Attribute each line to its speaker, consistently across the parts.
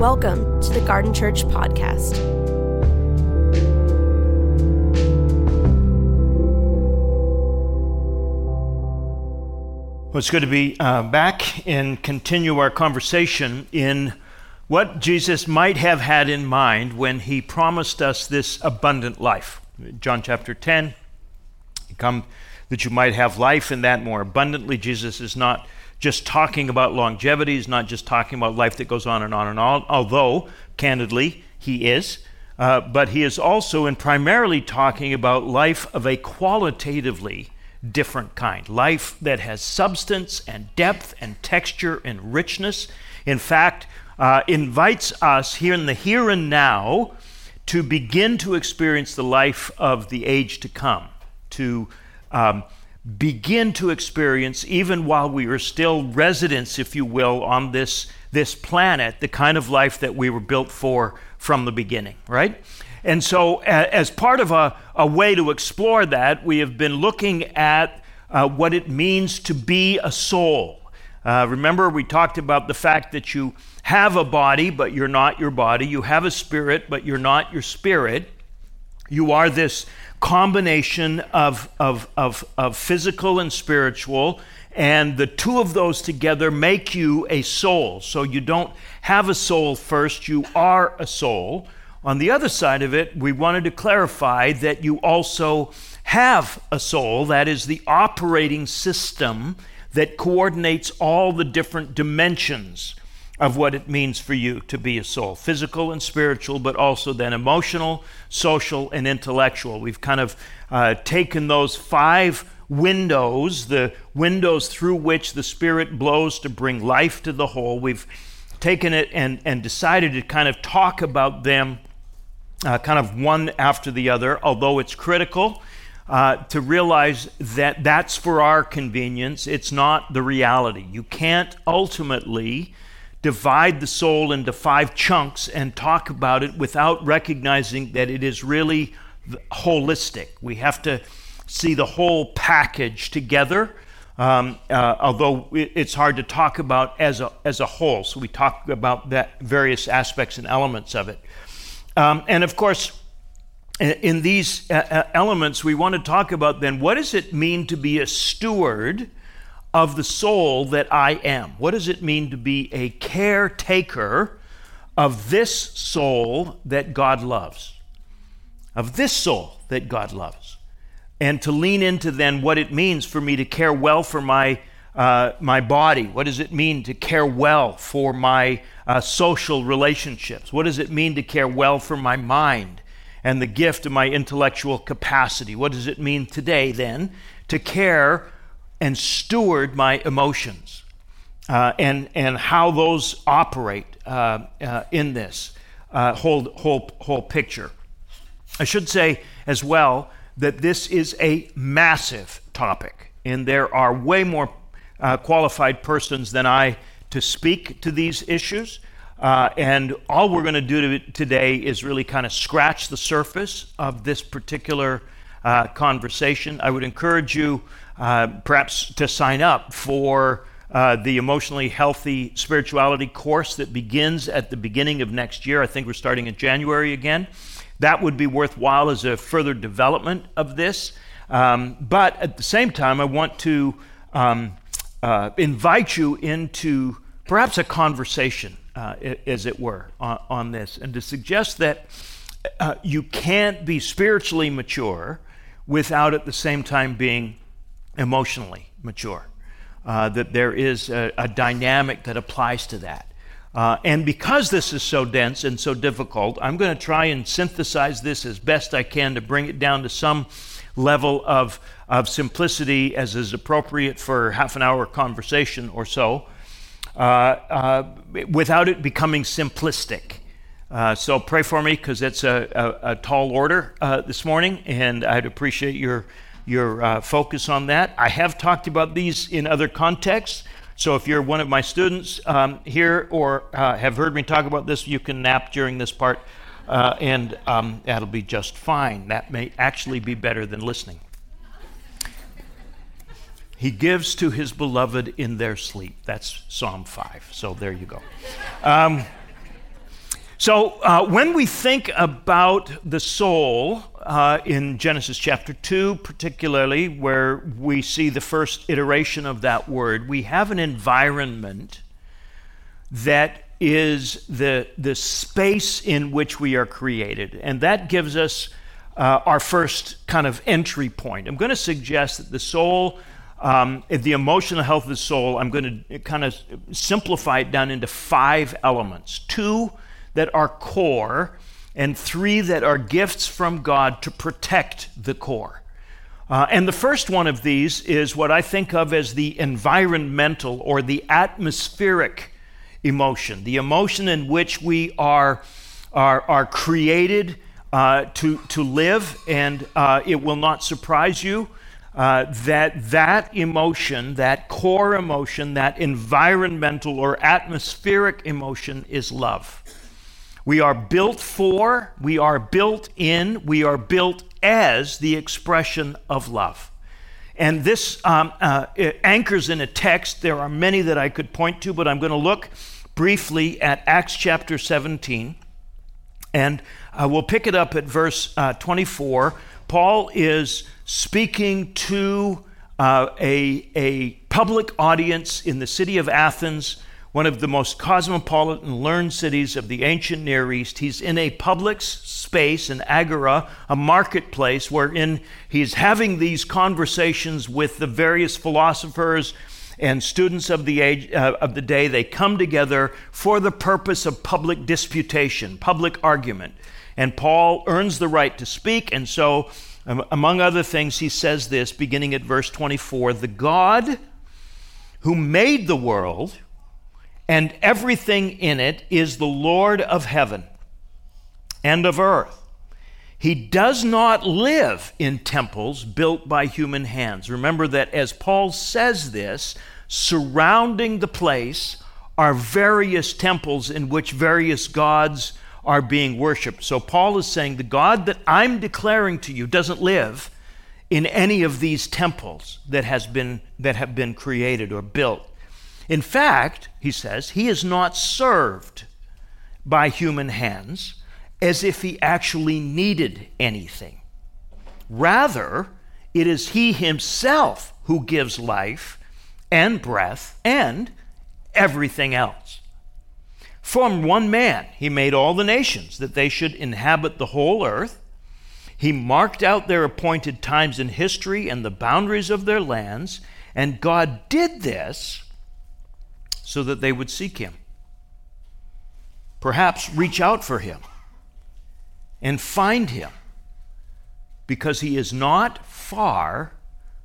Speaker 1: Welcome to the Garden Church Podcast.
Speaker 2: Well, it's good to be uh, back and continue our conversation in what Jesus might have had in mind when he promised us this abundant life. John chapter 10, come that you might have life in that more abundantly. Jesus is not just talking about longevity, he's not just talking about life that goes on and on and on, although, candidly, he is. Uh, but he is also and primarily talking about life of a qualitatively different kind. Life that has substance and depth and texture and richness. In fact, uh, invites us here in the here and now to begin to experience the life of the age to come, to um, begin to experience, even while we are still residents, if you will, on this, this planet, the kind of life that we were built for from the beginning, right? And so, as part of a, a way to explore that, we have been looking at uh, what it means to be a soul. Uh, remember, we talked about the fact that you have a body, but you're not your body. You have a spirit, but you're not your spirit. You are this combination of, of, of, of physical and spiritual, and the two of those together make you a soul. So you don't have a soul first, you are a soul. On the other side of it, we wanted to clarify that you also have a soul, that is the operating system that coordinates all the different dimensions of what it means for you to be a soul physical and spiritual, but also then emotional, social, and intellectual. We've kind of uh, taken those five windows, the windows through which the Spirit blows to bring life to the whole. We've taken it and, and decided to kind of talk about them uh, kind of one after the other, although it's critical uh, to realize that that's for our convenience. It's not the reality. You can't ultimately divide the soul into five chunks and talk about it without recognizing that it is really holistic. We have to see the whole package together. Um, uh, although it's hard to talk about as a, as a whole. So we talk about that various aspects and elements of it. Um, and of course, in these uh, uh, elements, we want to talk about then what does it mean to be a steward of the soul that I am? What does it mean to be a caretaker of this soul that God loves? Of this soul that God loves. And to lean into then what it means for me to care well for my uh, my body? What does it mean to care well for my uh, social relationships? What does it mean to care well for my mind and the gift of my intellectual capacity? What does it mean today, then, to care and steward my emotions uh, and, and how those operate uh, uh, in this uh, whole, whole, whole picture? I should say as well that this is a massive topic, and there are way more uh, qualified persons than I to speak to these issues. Uh, and all we're going to do today is really kind of scratch the surface of this particular uh, conversation. I would encourage you uh, perhaps to sign up for uh, the Emotionally Healthy Spirituality course that begins at the beginning of next year. I think we're starting in January again. That would be worthwhile as a further development of this. Um, but at the same time, I want to um, uh, invite you into perhaps a conversation, uh, as it were, on, on, this, and to suggest that uh, you can't be spiritually mature without at the same time being emotionally mature. Uh, that there is a, a, dynamic that applies to that. Uh, and because this is so dense and so difficult, I'm going to try and synthesize this as best I can to bring it down to some level of of simplicity as is appropriate for half an hour conversation or so, uh, uh, without it becoming simplistic. Uh, so pray for me because it's a, a, a, tall order uh, this morning, and I'd appreciate your your uh, focus on that. I have talked about these in other contexts. So if you're one of my students um, here or uh, have heard me talk about this, you can nap during this part, and um, that'll be just fine. That may actually be better than listening. He gives to his beloved in their sleep. That's Psalm 5. So there you go. Um, So, uh, when we think about the soul uh, in Genesis chapter 2, particularly where we see the first iteration of that word, we have an environment that is the, the space in which we are created. And that gives us uh, our first kind of entry point. I'm going to suggest that the soul, um, the emotional health of the soul, I'm going to kind of simplify it down into five elements. Two, that are core, and three that are gifts from God to protect the core. Uh, and the first one of these is what I think of as the environmental or the atmospheric emotion, the emotion in which we are, are, are created uh, to, to live. And uh, it will not surprise you uh, that that emotion, that core emotion, that environmental or atmospheric emotion is love. We are built for, we are built in, we are built as the expression of love. And this um, uh, anchors in a text. There are many that I could point to, but I'm going to look briefly at Acts chapter 17. And uh, we'll pick it up at verse uh, 24. Paul is speaking to uh, a, a public audience in the city of Athens one of the most cosmopolitan, learned cities of the ancient Near East. He's in a public space, an agora, a marketplace, wherein he's having these conversations with the various philosophers and students of the age uh, of the day. They come together for the purpose of public disputation, public argument. And Paul earns the right to speak, and so, um, among other things, he says this, beginning at verse 24: "The God who made the world." And everything in it is the Lord of heaven and of earth. He does not live in temples built by human hands. Remember that as Paul says this, surrounding the place are various temples in which various gods are being worshiped. So Paul is saying the God that I'm declaring to you doesn't live in any of these temples that has been that have been created or built. In fact, he says, he is not served by human hands as if he actually needed anything. Rather, it is he himself who gives life and breath and everything else. From one man, he made all the nations that they should inhabit the whole earth. He marked out their appointed times in history and the boundaries of their lands. And God did this so that they would seek him. Perhaps reach out for him and find him because he is not far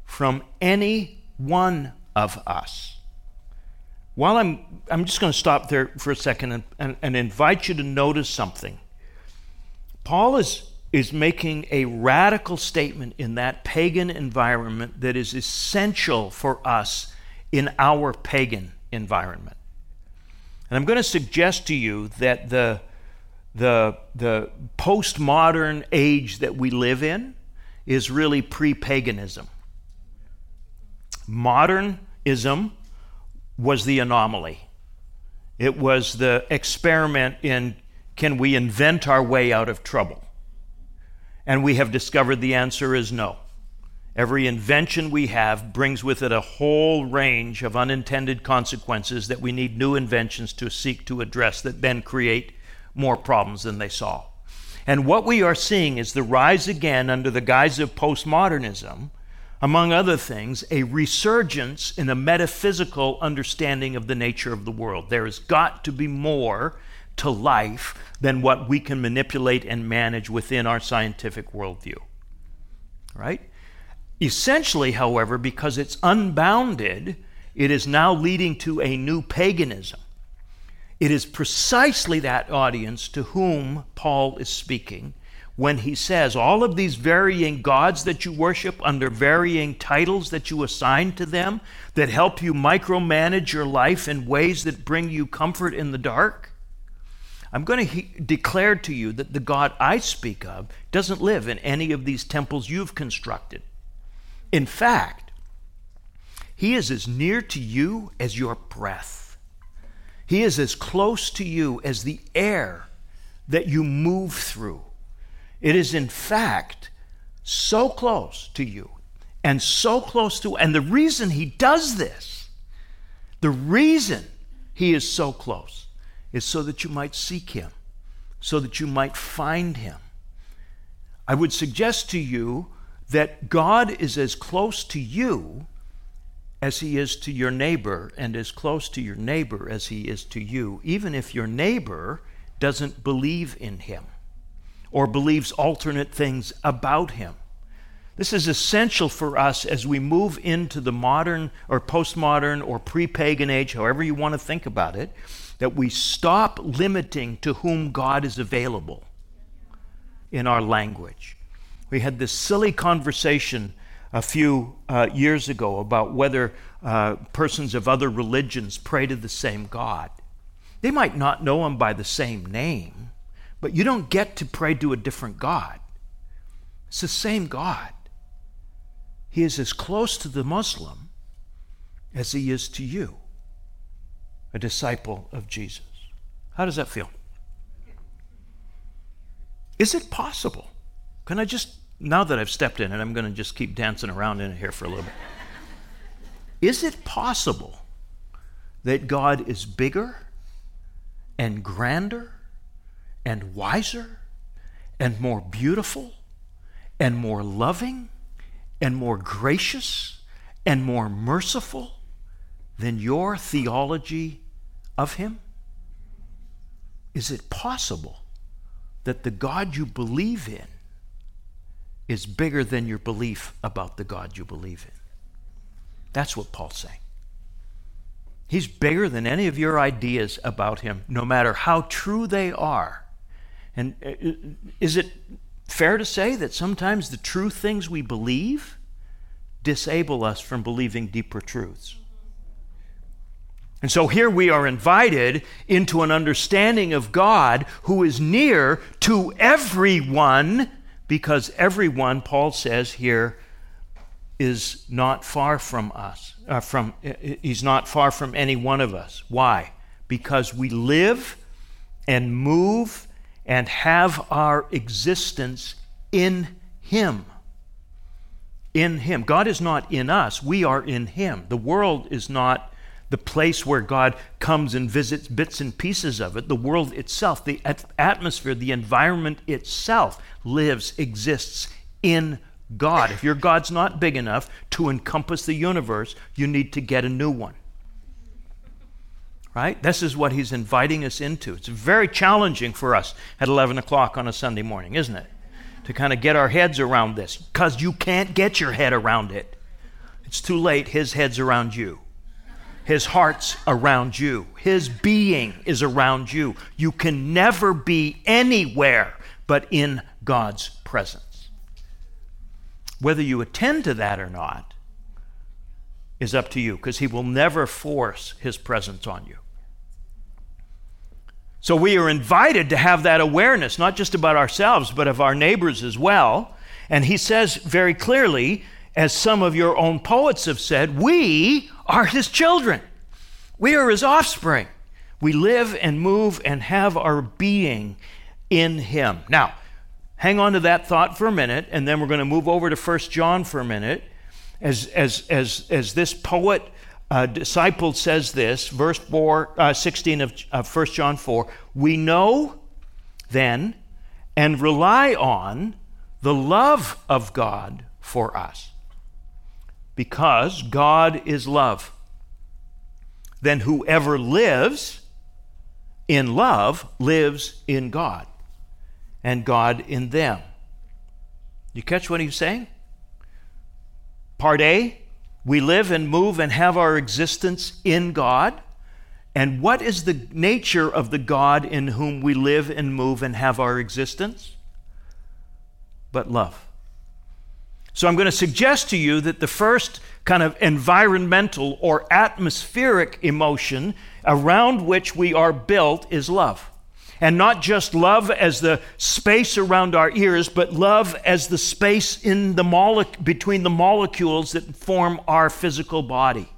Speaker 2: from any one of us. While I'm, I'm just going to stop there for a second and, and, and invite you to notice something. Paul is, is making a radical statement in that pagan environment that is essential for us in our pagan environment. And I'm going to suggest to you that the, the, the postmodern age that we live in is really pre paganism. Modernism was the anomaly, it was the experiment in can we invent our way out of trouble? And we have discovered the answer is no. Every invention we have brings with it a whole range of unintended consequences that we need new inventions to seek to address that then create more problems than they solve. And what we are seeing is the rise again under the guise of postmodernism, among other things, a resurgence in a metaphysical understanding of the nature of the world. There has got to be more to life than what we can manipulate and manage within our scientific worldview. Right? Essentially, however, because it's unbounded, it is now leading to a new paganism. It is precisely that audience to whom Paul is speaking when he says all of these varying gods that you worship under varying titles that you assign to them that help you micromanage your life in ways that bring you comfort in the dark. I'm going to he- declare to you that the God I speak of doesn't live in any of these temples you've constructed. In fact, He is as near to you as your breath. He is as close to you as the air that you move through. It is, in fact, so close to you and so close to, and the reason he does this, the reason he is so close is so that you might seek him, so that you might find him. I would suggest to you that God is as close to you as he is to your neighbor, and as close to your neighbor as he is to you, even if your neighbor doesn't believe in him or believes alternate things about him. This is essential for us as we move into the modern or postmodern or pre pagan age, however you want to think about it, that we stop limiting to whom God is available in our language. We had this silly conversation a few uh, years ago about whether uh, persons of other religions pray to the same God. They might not know him by the same name, but you don't get to pray to a different God. It's the same God. He is as close to the Muslim as he is to you, a disciple of Jesus. How does that feel? Is it possible? Can I just, now that I've stepped in and I'm going to just keep dancing around in it here for a little bit. Is it possible that God is bigger and grander and wiser and more beautiful and more loving and more gracious and more merciful than your theology of Him? Is it possible that the God you believe in is bigger than your belief about the God you believe in? That's what Paul's saying. He's bigger than any of your ideas about him, no matter how true they are. And uh, is it fair to say that sometimes the true things we believe disable us from believing deeper truths. And so here we are invited into an understanding of God who is near to everyone, because everyone, Paul says here, is not far from us. Uh, from he's not far from any one of us. Why? Because we live and move and have our existence in Him. In Him. God is not in us, we are in Him. The world is not the place where God comes and visits bits and pieces of it. The world itself, the atmosphere, the environment itself lives, exists in God. If your God's not big enough to encompass the universe, you need to get a new one right? This is what he's inviting us into. It's very challenging for us at 11 o'clock on a Sunday morning, isn't it? To kind of get our heads around this, because you can't get your head around it. It's too late. His head's around you. His heart's around you. His being is around you. You can never be anywhere but in God's presence. Whether you attend to that or not is up to you because He will never force His presence on you. So we are invited to have that awareness, not just about ourselves, but of our neighbors as well. And he says very clearly, as some of your own poets have said, we are his children. We are his offspring. We live and move and have our being in him. Now, hang on to that thought for a minute, and then we're going to move over to 1 John for a minute. As, as, as, as this poet uh, disciple says this, verse 4, uh, 16 of, of 1 John 4 We know then and rely on the love of God for us because God is love. Then whoever lives in love lives in God and God in them. You catch what he's saying? Part A we live and move and have our existence in God. And what is the nature of the God in whom we live and move and have our existence? But love. So I'm going to suggest to you that the first kind of environmental or atmospheric emotion around which we are built is love. And not just love as the space around our ears, but love as the space in the mole- between the molecules that form our physical body.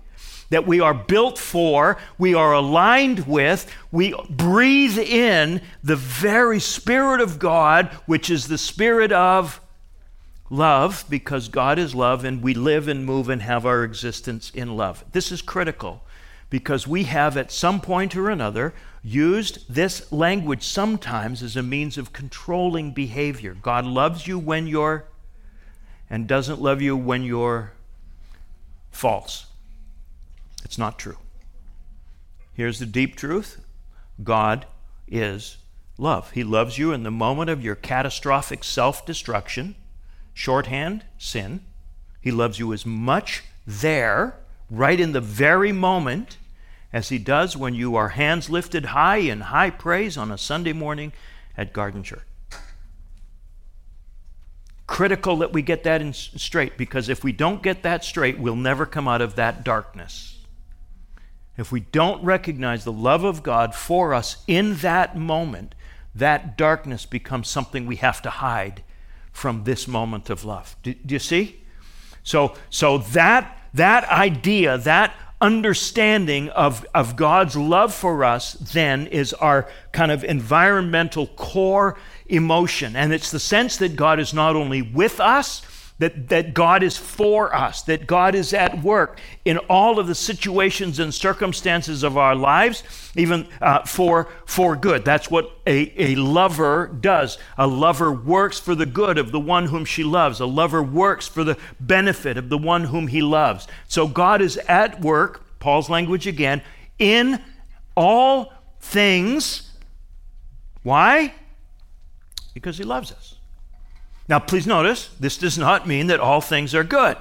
Speaker 2: that we are built for, we are aligned with, we breathe in the very Spirit of God, which is the Spirit of love, because God is love and we live and move and have our existence in love. This is critical because we have at some point or another used this language sometimes as a means of controlling behavior. God loves you when you're and doesn't love you when you're false. It's not true. Here's the deep truth God is love. He loves you in the moment of your catastrophic self destruction, shorthand, sin. He loves you as much there, right in the very moment, as He does when you are hands lifted high in high praise on a Sunday morning at Garden Church. Critical that we get that straight because if we don't get that straight, we'll never come out of that darkness. If we don't recognize the love of God for us in that moment, that darkness becomes something we have to hide from this moment of love. Do, do you see? So, so that, that idea, that understanding of, of God's love for us then is our kind of environmental core emotion. And it's the sense that God is not only with us, that, that God is for us, that God is at work in all of the situations and circumstances of our lives, even uh, for, for good. That's what a, a lover does. A lover works for the good of the one whom she loves, a lover works for the benefit of the one whom he loves. So God is at work, Paul's language again, in all things. Why? Because he loves us. Now, please notice, this does not mean that all things are good.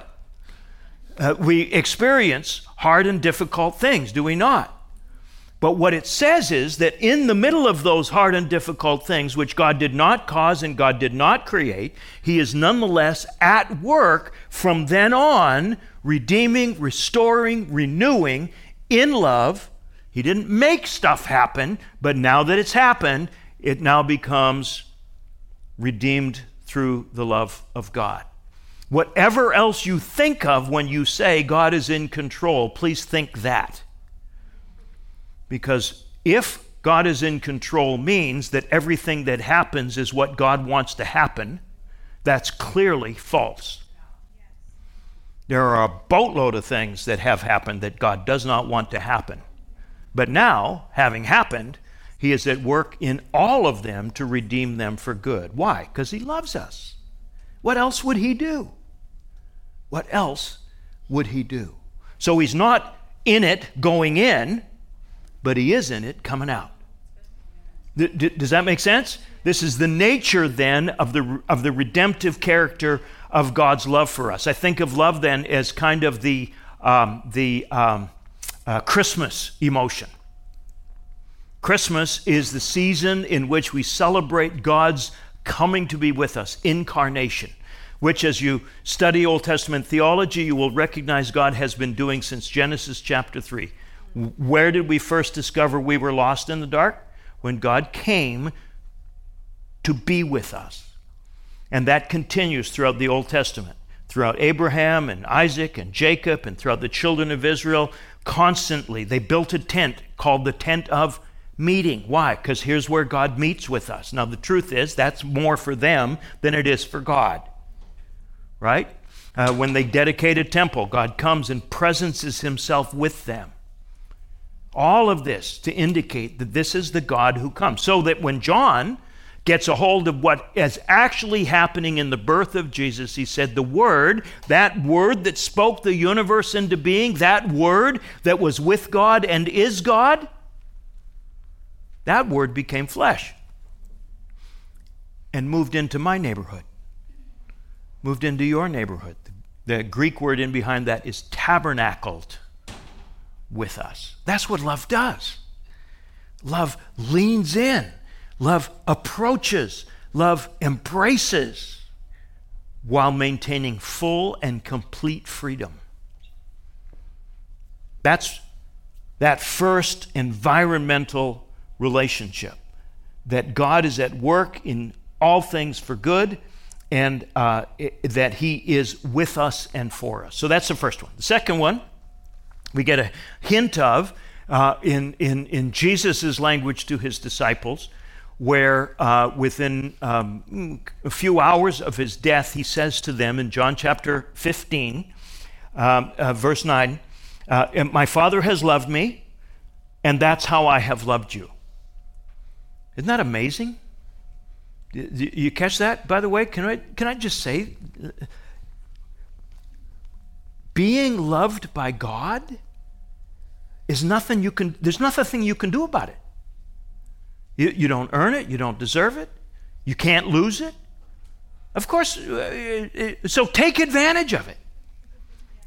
Speaker 2: Uh, we experience hard and difficult things, do we not? But what it says is that in the middle of those hard and difficult things, which God did not cause and God did not create, He is nonetheless at work from then on, redeeming, restoring, renewing in love. He didn't make stuff happen, but now that it's happened, it now becomes redeemed through the love of God. Whatever else you think of when you say God is in control, please think that. Because if God is in control means that everything that happens is what God wants to happen, that's clearly false. There are a boatload of things that have happened that God does not want to happen. But now, having happened, he is at work in all of them to redeem them for good. Why? Because He loves us. What else would He do? What else would He do? So He's not in it going in, but He is in it coming out. Does that make sense? This is the nature then of the, of the redemptive character of God's love for us. I think of love then as kind of the, um, the um, uh, Christmas emotion. Christmas is the season in which we celebrate God's coming to be with us, incarnation, which, as you study Old Testament theology, you will recognize God has been doing since Genesis chapter 3. Where did we first discover we were lost in the dark? When God came to be with us. And that continues throughout the Old Testament, throughout Abraham and Isaac and Jacob and throughout the children of Israel. Constantly, they built a tent called the tent of meeting. Why? Because here's where God meets with us. Now, the truth is, that's more for them than it is for God. Right? Uh, when they dedicate a temple, God comes and presences himself with them. All of this to indicate that this is the God who comes. So that when John gets a hold of what is actually happening in the birth of Jesus, he said, The Word, that Word that spoke the universe into being, that Word that was with God and is God, that word became flesh and moved into my neighborhood, moved into your neighborhood. The Greek word in behind that is tabernacled with us. That's what love does. Love leans in, love approaches, love embraces while maintaining full and complete freedom. That's that first environmental relationship. That God is at work in all things for good and uh, it, that He is with us and for us. So that's the first one. The second one we get a hint of uh, in, in, in Jesus' language to his disciples, where uh, within um, a few hours of his death, he says to them in John chapter 15, um, uh, verse 9, uh, My Father has loved me, and that's how I have loved you. Isn't that amazing? You catch that, by the way? Can I, can I just say, being loved by God is nothing you can, there's nothing you can do about it. You, you don't earn it, you don't deserve it, you can't lose it. Of course, uh, uh, so take advantage of it.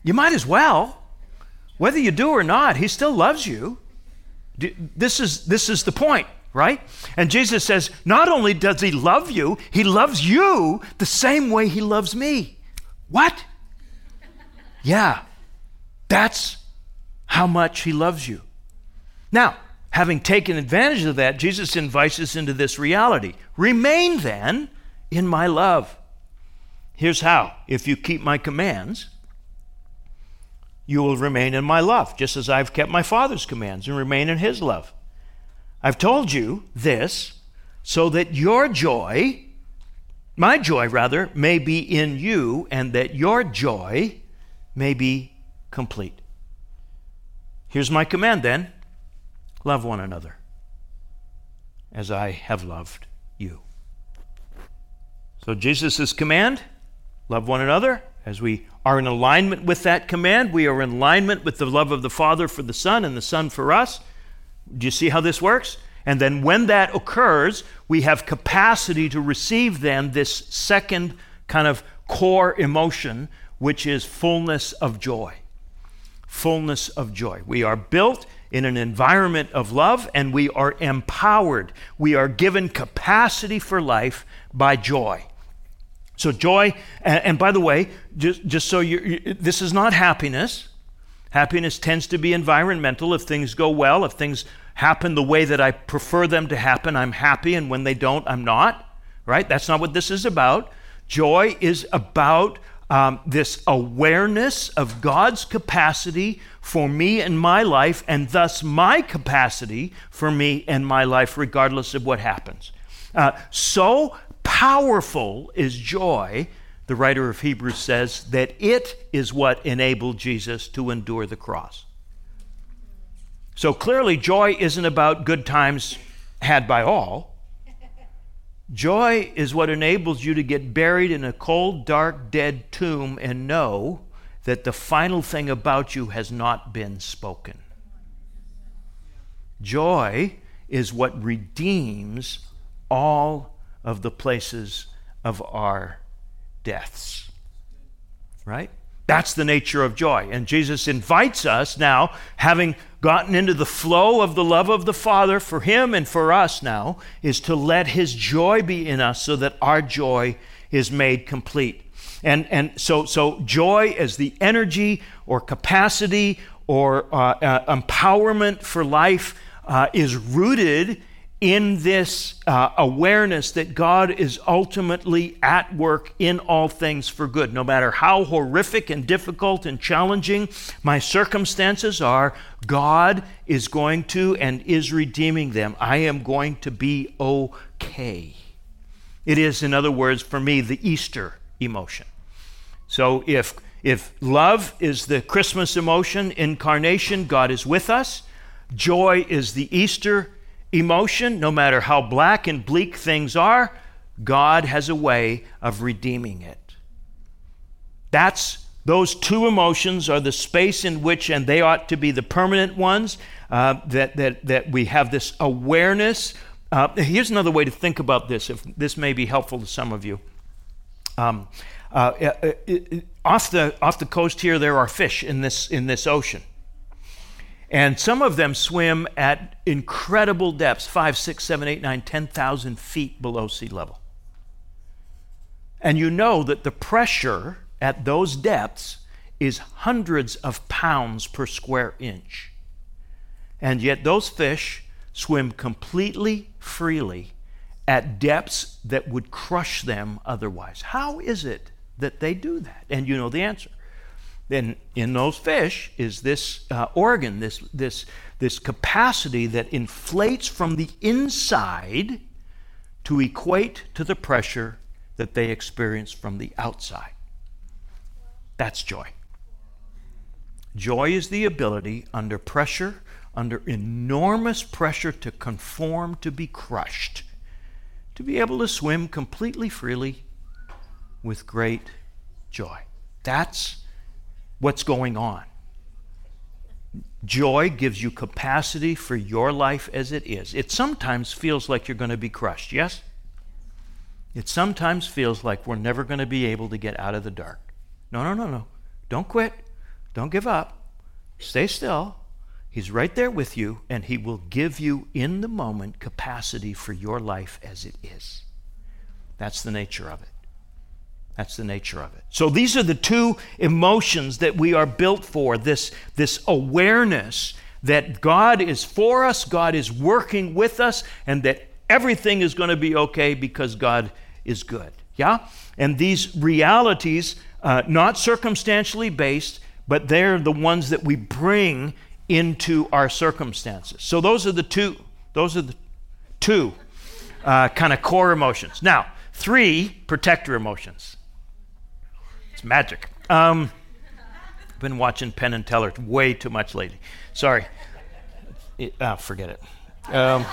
Speaker 2: You might as well. Whether you do or not, He still loves you. This is, this is the point, right? And Jesus says, not only does He love you, He loves you the same way He loves me. What? Yeah, that's how much He loves you. Now, having taken advantage of that, Jesus invites us into this reality. Remain then in my love. Here's how if you keep my commands, you will remain in my love, just as I've kept my Father's commands and remain in his love. I've told you this so that your joy, my joy rather, may be in you and that your joy may be complete. Here's my command then love one another as I have loved you. So, Jesus' command love one another as we are in alignment with that command, we are in alignment with the love of the Father for the Son and the Son for us. Do you see how this works? And then when that occurs, we have capacity to receive then this second kind of core emotion, which is fullness of joy. Fullness of joy. We are built in an environment of love and we are empowered. We are given capacity for life by joy. So, joy, and, by the way, just, just so you, this is not happiness. Happiness tends to be environmental. If things go well, if things happen the way that I prefer them to happen, I'm happy, and when they don't, I'm not. Right? That's not what this is about. Joy is about um, this awareness of God's capacity for me and my life, and thus my capacity for me and my life, regardless of what happens. Uh, so powerful is joy, the writer of Hebrews says, that it is what enabled Jesus to endure the cross. So clearly, joy isn't about good times had by all. Joy is what enables you to get buried in a cold, dark, dead tomb and know that the final thing about you has not been spoken. Joy is what redeems all of the places of our deaths. Right? That's the nature of joy. And Jesus invites us now, having gotten into the flow of the love of the Father for Him and for us now, is to let His joy be in us so that our joy is made complete. And, and so, so joy as the energy or capacity or uh, uh, empowerment for life uh, is rooted in this uh, awareness that God is ultimately at work in all things for good. No matter how horrific and difficult and challenging my circumstances are, God is going to and is redeeming them. I am going to be okay. It is, in other words, for me, the Easter emotion. So if if love is the Christmas emotion, incarnation, God is with us. Joy is the Easter emotion, no matter how black and bleak things are, God has a way of redeeming it. That's those two emotions are the space in which, and they ought to be the permanent ones, uh, that, that, that we have this awareness. Uh, here's another way to think about this, if this may be helpful to some of you. Um, uh, uh, uh off, the, off the coast here, there are fish in this, in this ocean. And some of them swim at incredible depths five, six, seven, eight, nine, 10,000 feet below sea level. And you know that the pressure at those depths is hundreds of pounds per square inch. And yet those fish swim completely freely at depths that would crush them otherwise. How is it that they do that? And you know the answer. Then in those fish is this uh, organ, this, this, this capacity that inflates from the inside to equate to the pressure that they experience from the outside. That's joy. Joy is the ability under pressure, under enormous pressure to conform, to be crushed, to be able to swim completely freely with great joy. That's what's going on. Joy gives you capacity for your life as it is. It sometimes feels like you're going to be crushed, yes? It sometimes feels like we're never going to be able to get out of the dark. No, no, no, no. Don't quit. Don't give up. Stay still. He's right there with you, and He will give you in the moment capacity for your life as it is. That's the nature of it. That's the nature of it. So these are the two emotions that we are built for this, this awareness that God is for us, God is working with us, and that everything is going to be okay because God is good. Yeah? And these realities, uh, not circumstantially based, but they're the ones that we bring into our circumstances. So those are the two, those are the two uh, kind of core emotions. Now, three protector emotions. It's magic. Um, I've been watching Penn and Teller way too much lately. Sorry. It, oh, forget it. Um,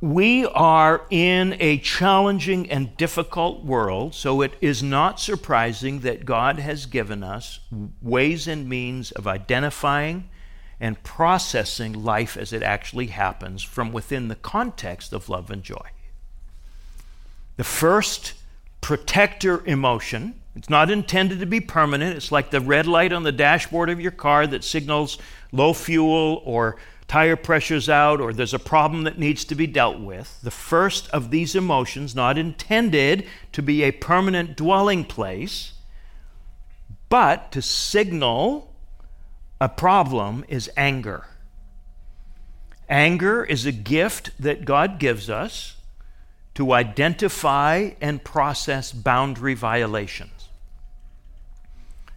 Speaker 2: we are in a challenging and difficult world, so it is not surprising that God has given us ways and means of identifying and processing life as it actually happens from within the context of love and joy. The first protector emotion, it's not intended to be permanent. It's like the red light on the dashboard of your car that signals low fuel or tire pressure's out or there's a problem that needs to be dealt with, the first of these emotions, not intended to be a permanent dwelling place, but to signal a problem, is anger. Anger is a gift that God gives us to identify and process boundary violations.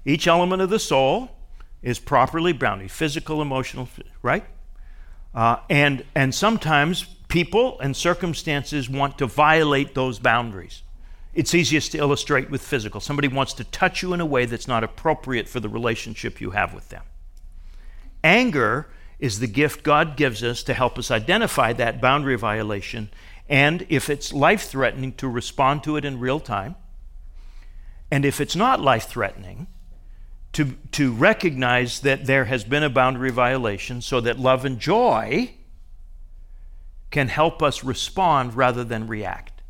Speaker 2: Each element of the soul is properly bounded physical, emotional, right? Uh, and, and sometimes people and circumstances want to violate those boundaries. It's easiest to illustrate with physical. Somebody wants to touch you in a way that's not appropriate for the relationship you have with them. Anger is the gift God gives us to help us identify that boundary violation and if it's life threatening, to respond to it in real time. And if it's not life threatening, to, to recognize that there has been a boundary violation so that love and joy can help us respond rather than react.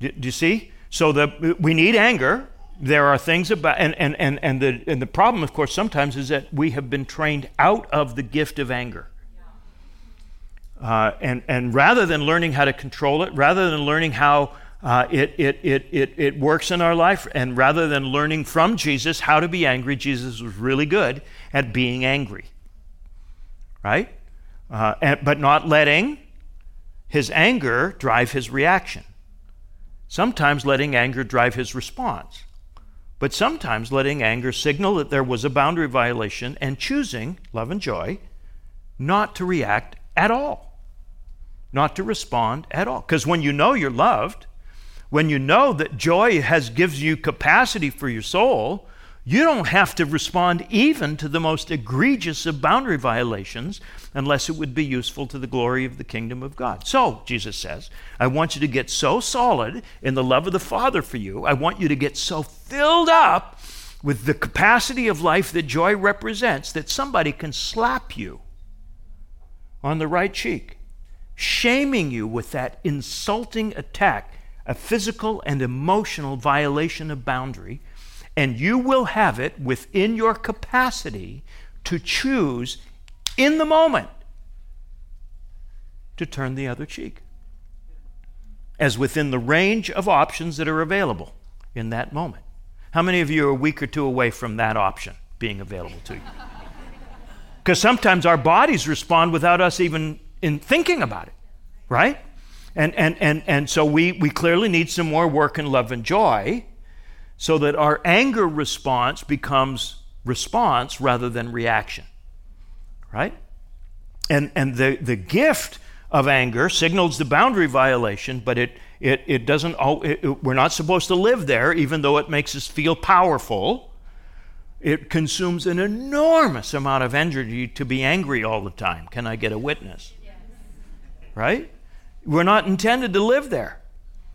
Speaker 2: Do, do you see? So the, we need anger. There are things about, and, and, and, and, the, and the problem, of course, sometimes is that we have been trained out of the gift of anger. Uh, and, and rather than learning how to control it, rather than learning how uh, it, it, it, it, it works in our life. And rather than learning from Jesus how to be angry, Jesus was really good at being angry. Right? Uh, and, but not letting his anger drive his reaction. Sometimes letting anger drive his response. But sometimes letting anger signal that there was a boundary violation and choosing, love and joy, not to react at all, not to respond at all. Because when you know you're loved, when you know that joy has gives you capacity for your soul, you don't have to respond even to the most egregious of boundary violations unless it would be useful to the glory of the kingdom of God. So, Jesus says, I want you to get so solid in the love of the Father for you. I want you to get so filled up with the capacity of life that joy represents that somebody can slap you on the right cheek, shaming you with that insulting attack a physical and emotional violation of boundary, and you will have it within your capacity to choose in the moment to turn the other cheek, as within the range of options that are available in that moment. How many of you are a week or two away from that option being available to you? Because sometimes our bodies respond without us even in thinking about it, right? And, and, and, and so we, we clearly need some more work in love and joy so that our anger response becomes response rather than reaction. Right? And, and the, the gift of anger signals the boundary violation, but it, it, it doesn't, it, it, we're not supposed to live there, even though it makes us feel powerful. It consumes an enormous amount of energy to be angry all the time. Can I get a witness? Right? We're not intended to live there.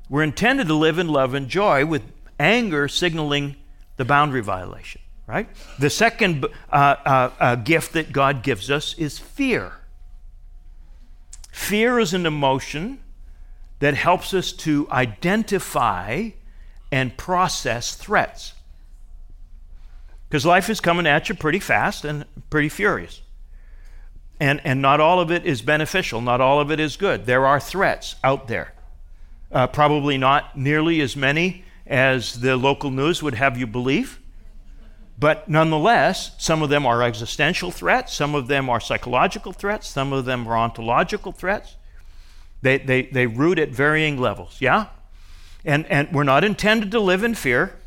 Speaker 2: We're intended to live in love and joy with anger signaling the boundary violation, right? The second uh, uh, uh, gift that God gives us is fear. Fear is an emotion that helps us to identify and process threats. Because life is coming at you pretty fast and pretty furious. And, and not all of it is beneficial, not all of it is good. There are threats out there. Uh, probably not nearly as many as the local news would have you believe. But nonetheless, some of them are existential threats, some of them are psychological threats, some of them are ontological threats. They, they, they root at varying levels, yeah? And, and we're not intended to live in fear.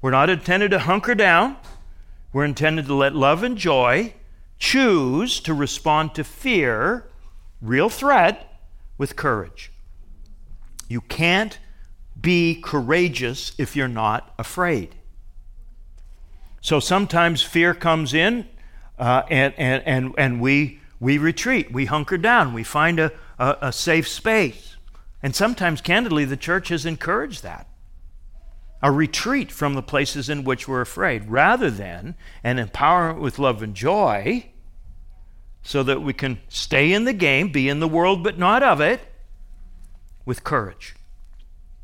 Speaker 2: We're not intended to hunker down. We're intended to let love and joy choose to respond to fear, real threat, with courage. You can't be courageous if you're not afraid. So sometimes fear comes in uh, and, and, and, and we, we retreat, we hunker down, we find a, a, a safe space. And sometimes, candidly, the church has encouraged that a retreat from the places in which we're afraid, rather than an empowerment with love and joy so that we can stay in the game, be in the world but not of it, with courage.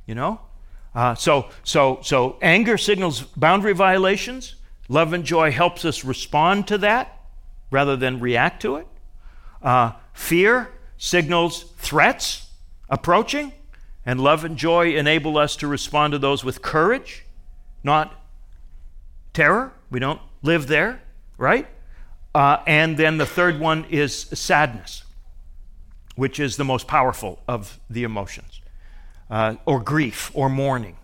Speaker 2: You know? Uh, so, so, so anger signals boundary violations. Love and joy helps us respond to that rather than react to it. Uh, fear signals threats approaching, and love and joy enable us to respond to those with courage, not terror. We don't live there, right? Uh, and then the third one is sadness, which is the most powerful of the emotions, uh, or grief, or mourning.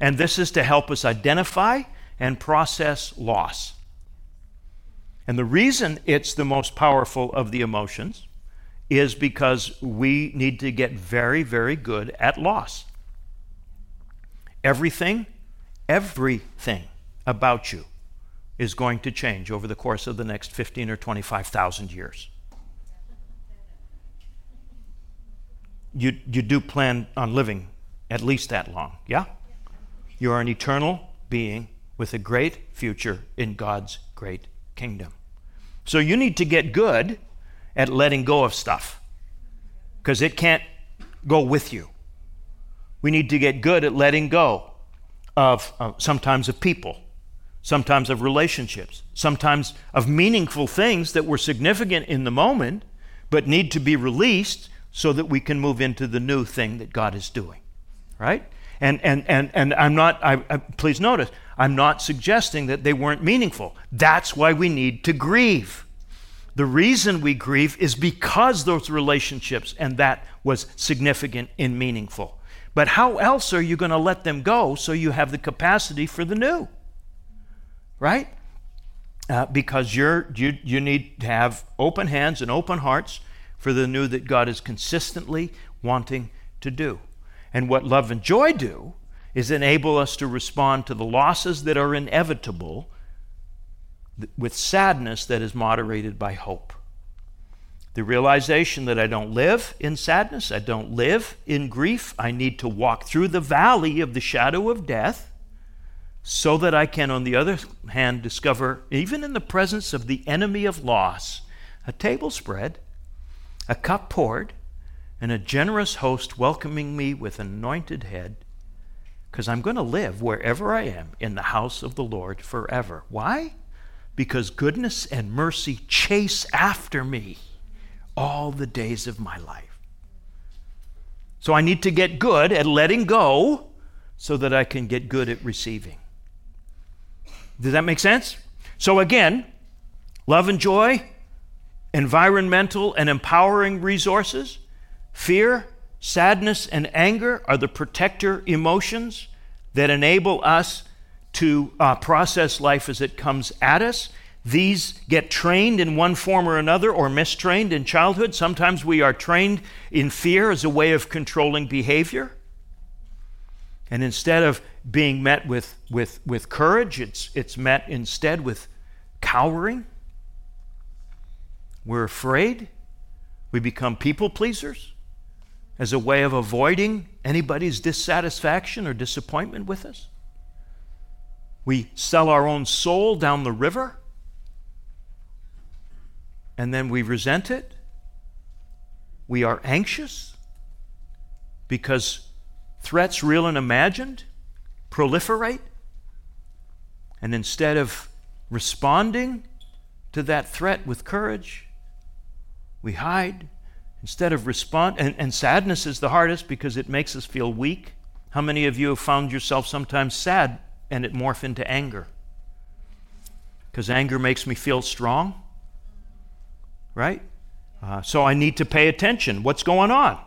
Speaker 2: And this is to help us identify and process loss. And the reason it's the most powerful of the emotions is because we need to get very, very good at loss. Everything, everything about you is going to change over the course of the next 15 or 25,000 years. You, you do plan on living at least that long, yeah? You are an eternal being with a great future in God's great kingdom. So you need to get good at letting go of stuff because it can't go with you. We need to get good at letting go of uh, sometimes of people, sometimes of relationships, sometimes of meaningful things that were significant in the moment but need to be released so that we can move into the new thing that God is doing. Right? And, and, and, and I'm not, I, I, please notice, I'm not suggesting that they weren't meaningful. That's why we need to grieve. The reason we grieve is because those relationships and that was significant and meaningful. But how else are you going to let them go so you have the capacity for the new? Right? Uh, because you're, you, you need to have open hands and open hearts for the new that God is consistently wanting to do. And what love and joy do is enable us to respond to the losses that are inevitable with sadness that is moderated by hope. The realization that I don't live in sadness, I don't live in grief, I need to walk through the valley of the shadow of death so that I can, on the other hand, discover, even in the presence of the enemy of loss, a table spread, a cup poured, and a generous host welcoming me with anointed head, because I'm going to live wherever I am in the house of the Lord forever. Why? Because goodness and mercy chase after me all the days of my life. So I need to get good at letting go so that I can get good at receiving. Does that make sense? So again, love and joy, environmental and empowering resources, Fear, sadness, and anger are the protector emotions that enable us to uh, process life as it comes at us. These get trained in one form or another or mistrained in childhood. Sometimes we are trained in fear as a way of controlling behavior. And instead of being met with, with, with courage, it's, it's met instead with cowering. We're afraid. We become people pleasers as a way of avoiding anybody's dissatisfaction or disappointment with us. We sell our own soul down the river and then we resent it. We are anxious because threats, real and imagined, proliferate. And instead of responding to that threat with courage, we hide. Instead of respond, and, and sadness is the hardest because it makes us feel weak. How many of you have found yourself sometimes sad and it morph into anger? Because anger makes me feel strong, right? Uh, so I need to pay attention. What's going on?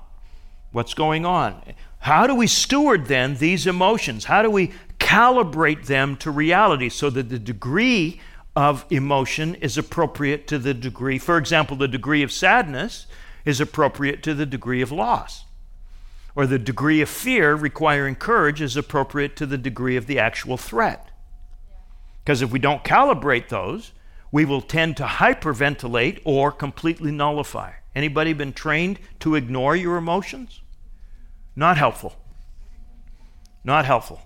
Speaker 2: What's going on? How do we steward then these emotions? How do we calibrate them to reality so that the degree of emotion is appropriate to the degree, for example, the degree of sadness is appropriate to the degree of loss. Or the degree of fear requiring courage is appropriate to the degree of the actual threat. Because if we don't calibrate those, we will tend to hyperventilate or completely nullify. Anybody been trained to ignore your emotions? Not helpful. Not helpful.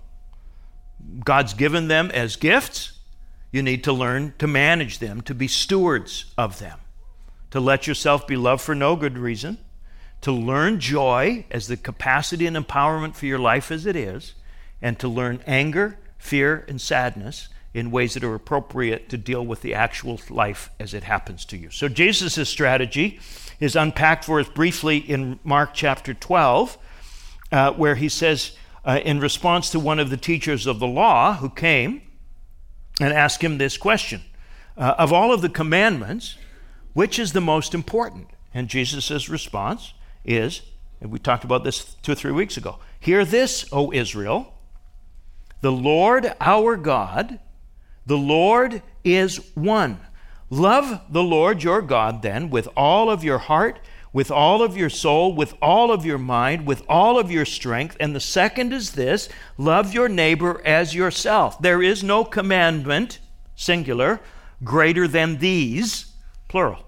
Speaker 2: God's given them as gifts. You need to learn to manage them, to be stewards of them, to let yourself be loved for no good reason, to learn joy as the capacity and empowerment for your life as it is, and to learn anger, fear, and sadness in ways that are appropriate to deal with the actual life as it happens to you. So Jesus' strategy is unpacked for us briefly in Mark chapter 12 uh, where he says, uh, in response to one of the teachers of the law who came and asked him this question uh, Of all of the commandments, which is the most important? And Jesus' response is, and we talked about this two or three weeks ago Hear this, O Israel, the Lord our God, the Lord is one. Love the Lord your God then with all of your heart with all of your soul, with all of your mind, with all of your strength. And the second is this love your neighbor as yourself. There is no commandment, singular, greater than these, plural.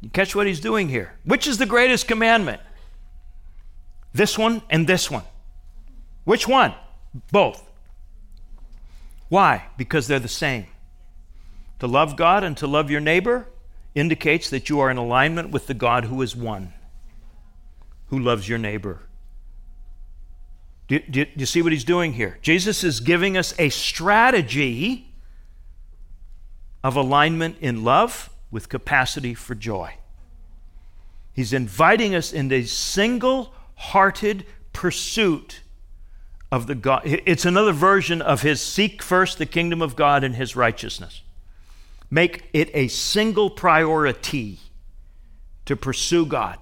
Speaker 2: You catch what he's doing here? Which is the greatest commandment? This one and this one. Which one? Both. Why? Because they're the same. To love God and to love your neighbor indicates that you are in alignment with the God who is one, who loves your neighbor. Do, do, do, you see what he's doing here? Jesus is giving us a strategy of alignment in love with capacity for joy. He's inviting us into a single hearted pursuit of the God. It's another version of his seek first the kingdom of God and his righteousness. Make it a single priority to pursue God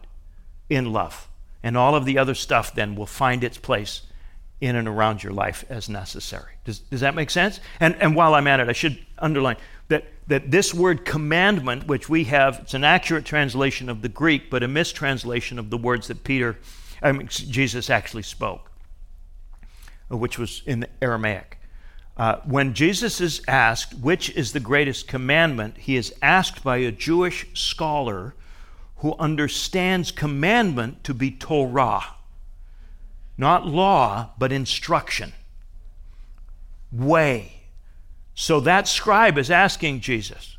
Speaker 2: in love. And all of the other stuff then will find its place in and around your life as necessary. Does, does that make sense? And, and while I'm at it, I should underline that, that this word commandment, which we have, it's an accurate translation of the Greek, but a mistranslation of the words that Peter, I mean, Jesus actually spoke, which was in Aramaic. Uh, when Jesus is asked which is the greatest commandment, he is asked by a Jewish scholar who understands commandment to be Torah. Not law, but instruction. Way. So that scribe is asking Jesus,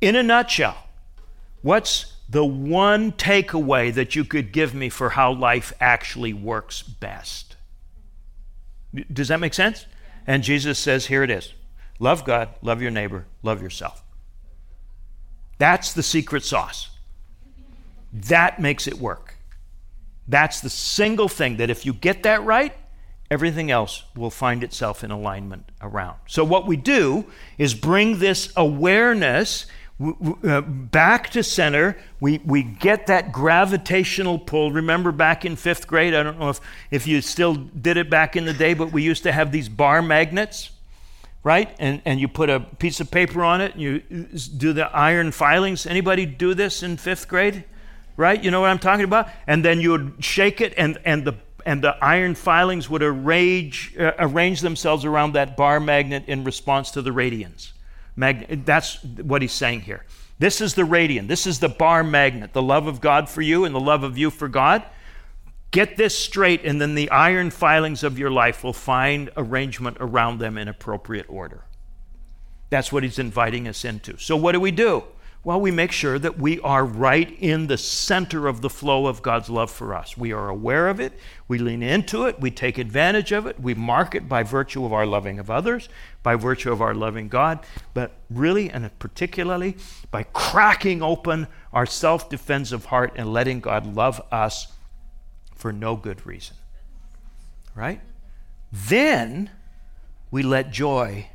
Speaker 2: in a nutshell, what's the one takeaway that you could give me for how life actually works best? Does that make sense? And Jesus says, here it is love God, love your neighbor, love yourself. That's the secret sauce. That makes it work. That's the single thing that if you get that right, everything else will find itself in alignment around. So, what we do is bring this awareness back to center. We, we get that gravitational pull. Remember back in fifth grade? I don't know if, if you still did it back in the day, but we used to have these bar magnets. right? And, and you put a piece of paper on it and you do the iron filings. Anybody do this in fifth grade? Right? You know what I'm talking about? And then you would shake it and, and the and the iron filings would arrange, uh, arrange themselves around that bar magnet in response to the radians. Mag- that's what he's saying here. This is the radian. This is the bar magnet, the love of God for you and the love of you for God. Get this straight, and then the iron filings of your life will find arrangement around them in appropriate order. That's what he's inviting us into. So, what do we do? Well, we make sure that we are right in the center of the flow of God's love for us. We are aware of it, we lean into it, we take advantage of it, we mark it by virtue of our loving of others, by virtue of our loving God, but really and particularly by cracking open our self defensive heart and letting God love us for no good reason. Right? Then we let joy,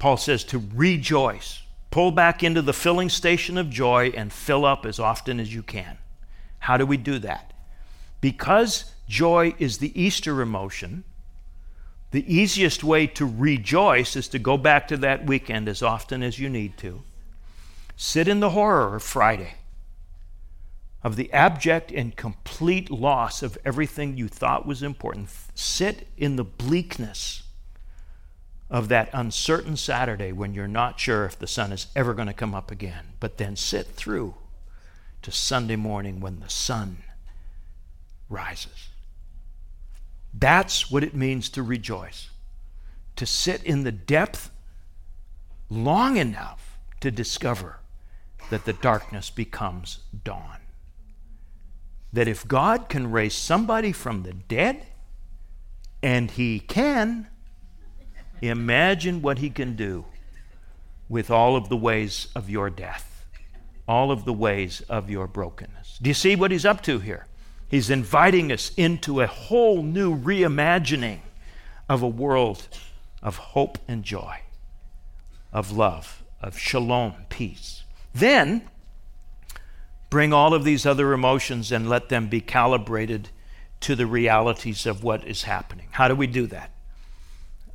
Speaker 2: Paul says, to rejoice. Pull back into the filling station of joy and fill up as often as you can. How do we do that? Because joy is the Easter emotion, the easiest way to rejoice is to go back to that weekend as often as you need to. Sit in the horror of Friday of the abject and complete loss of everything you thought was important. Sit in the bleakness of that uncertain Saturday when you're not sure if the sun is ever going to come up again. But then sit through to Sunday morning when the sun rises. That's what it means to rejoice. To sit in the depth long enough to discover that the darkness becomes dawn that if God can raise somebody from the dead, and He can, imagine what He can do with all of the ways of your death, all of the ways of your brokenness. Do you see what He's up to here? He's inviting us into a whole new reimagining of a world of hope and joy, of love, of shalom, peace. Then, bring all of these other emotions and let them be calibrated to the realities of what is happening. How do we do that?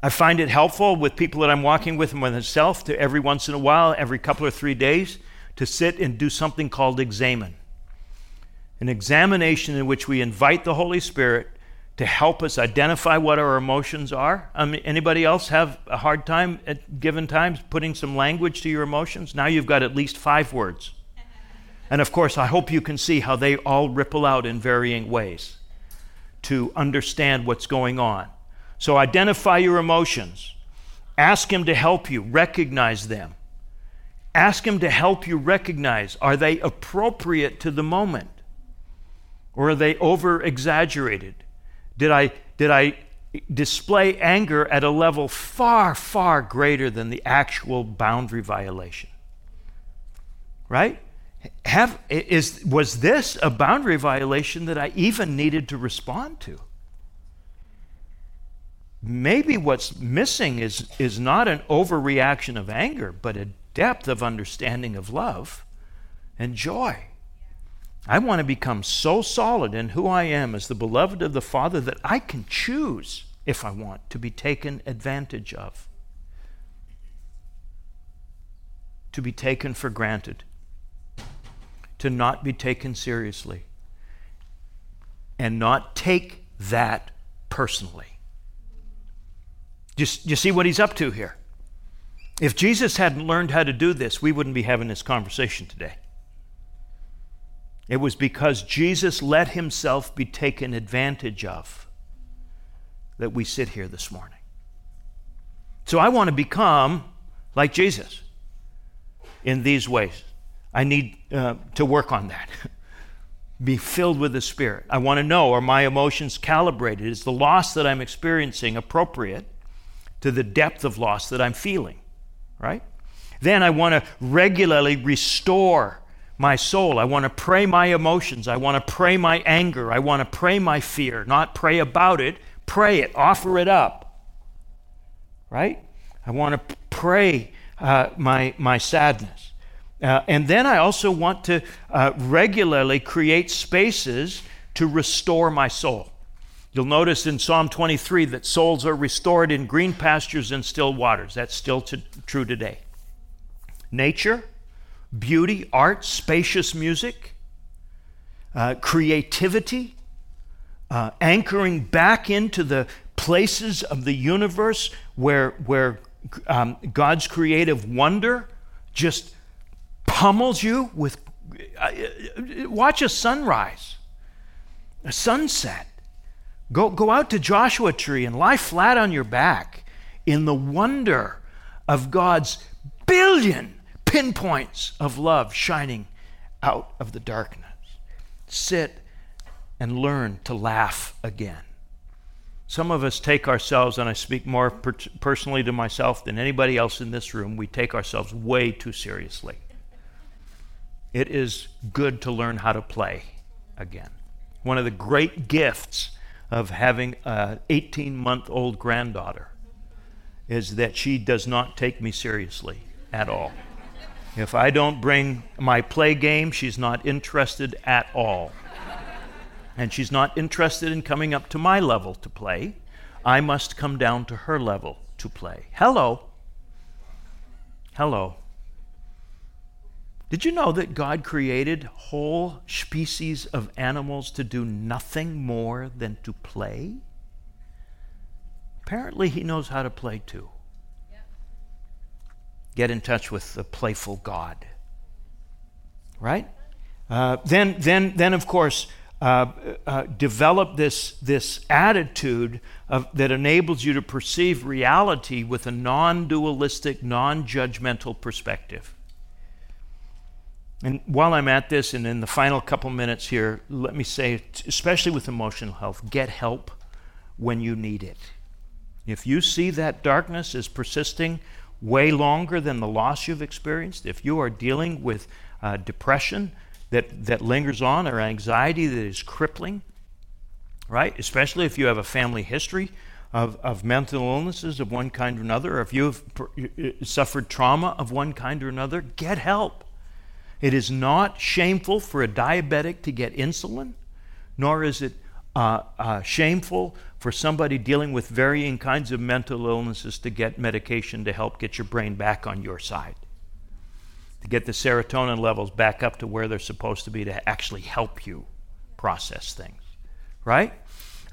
Speaker 2: I find it helpful with people that I'm walking with and with myself to every once in a while, every couple or three days, to sit and do something called examen. An examination in which we invite the Holy Spirit to help us identify what our emotions are. Mean, anybody else have a hard time at given times putting some language to your emotions? Now you've got at least five words. And of course, I hope you can see how they all ripple out in varying ways to understand what's going on. So identify your emotions. Ask Him to help you recognize them. Ask Him to help you recognize are they appropriate to the moment? Or are they over exaggerated? Did I, did I display anger at a level far, far greater than the actual boundary violation? Right? have, is, was this a boundary violation that I even needed to respond to? Maybe what's missing is, is not an overreaction of anger, but a depth of understanding of love and joy. I want to become so solid in who I am as the beloved of the Father that I can choose, if I want, to be taken advantage of, to be taken for granted to not be taken seriously and not take that personally. Just you see what he's up to here? If Jesus hadn't learned how to do this, we wouldn't be having this conversation today. It was because Jesus let himself be taken advantage of that we sit here this morning. So I want to become like Jesus in these ways. I need uh, to work on that. Be filled with the Spirit. I want to know are my emotions calibrated? Is the loss that I'm experiencing appropriate to the depth of loss that I'm feeling? Right? Then I want to regularly restore my soul. I want to pray my emotions. I want to pray my anger. I want to pray my fear, not pray about it. Pray it, offer it up. Right? I want to pray uh, my, my sadness. Uh, and then I also want to uh, regularly create spaces to restore my soul. You'll notice in Psalm 23 that souls are restored in green pastures and still waters. That's still to, true today. Nature, beauty, art, spacious music, uh, creativity, uh, anchoring back into the places of the universe where, where um, God's creative wonder just pummels you with. Uh, watch a sunrise, a sunset. Go, go out to Joshua Tree and lie flat on your back in the wonder of God's billion pinpoints of love shining out of the darkness. Sit and learn to laugh again. Some of us take ourselves, and I speak more per- personally to myself than anybody else in this room, we take ourselves way too seriously. It is good to learn how to play again. One of the great gifts of having an 18 month old granddaughter is that she does not take me seriously at all. If I don't bring my play game, she's not interested at all. And she's not interested in coming up to my level to play. I must come down to her level to play. Hello. Hello. Did you know that God created whole species of animals to do nothing more than to play? Apparently, He knows how to play too. Get in touch with the playful God. Right? Uh, then, then, then, of course, uh, uh, develop this, this attitude of, that enables you to perceive reality with a non dualistic, non judgmental perspective. And while I'm at this, and in the final couple minutes here, let me say, especially with emotional health, get help when you need it. If you see that darkness is persisting way longer than the loss you've experienced, if you are dealing with uh, depression that, that lingers on or anxiety that is crippling, right? Especially if you have a family history of, of mental illnesses of one kind or another, or if you've suffered trauma of one kind or another, get help. It is not shameful for a diabetic to get insulin, nor is it uh, uh, shameful for somebody dealing with varying kinds of mental illnesses to get medication to help get your brain back on your side, to get the serotonin levels back up to where they're supposed to be to actually help you process things, right?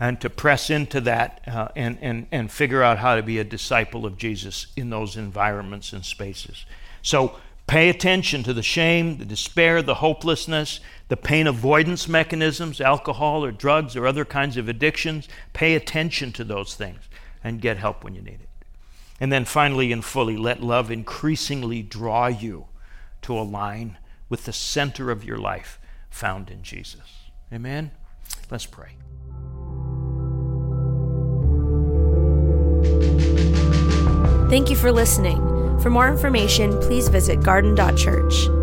Speaker 2: And to press into that uh, and, and, and figure out how to be a disciple of Jesus in those environments and spaces. So, Pay attention to the shame, the despair, the hopelessness, the pain avoidance mechanisms, alcohol or drugs or other kinds of addictions. Pay attention to those things and get help when you need it. And then finally and fully, let love increasingly draw you to align with the center of your life found in Jesus. Amen? Let's pray.
Speaker 1: Thank you for listening. For more information, please visit garden.church.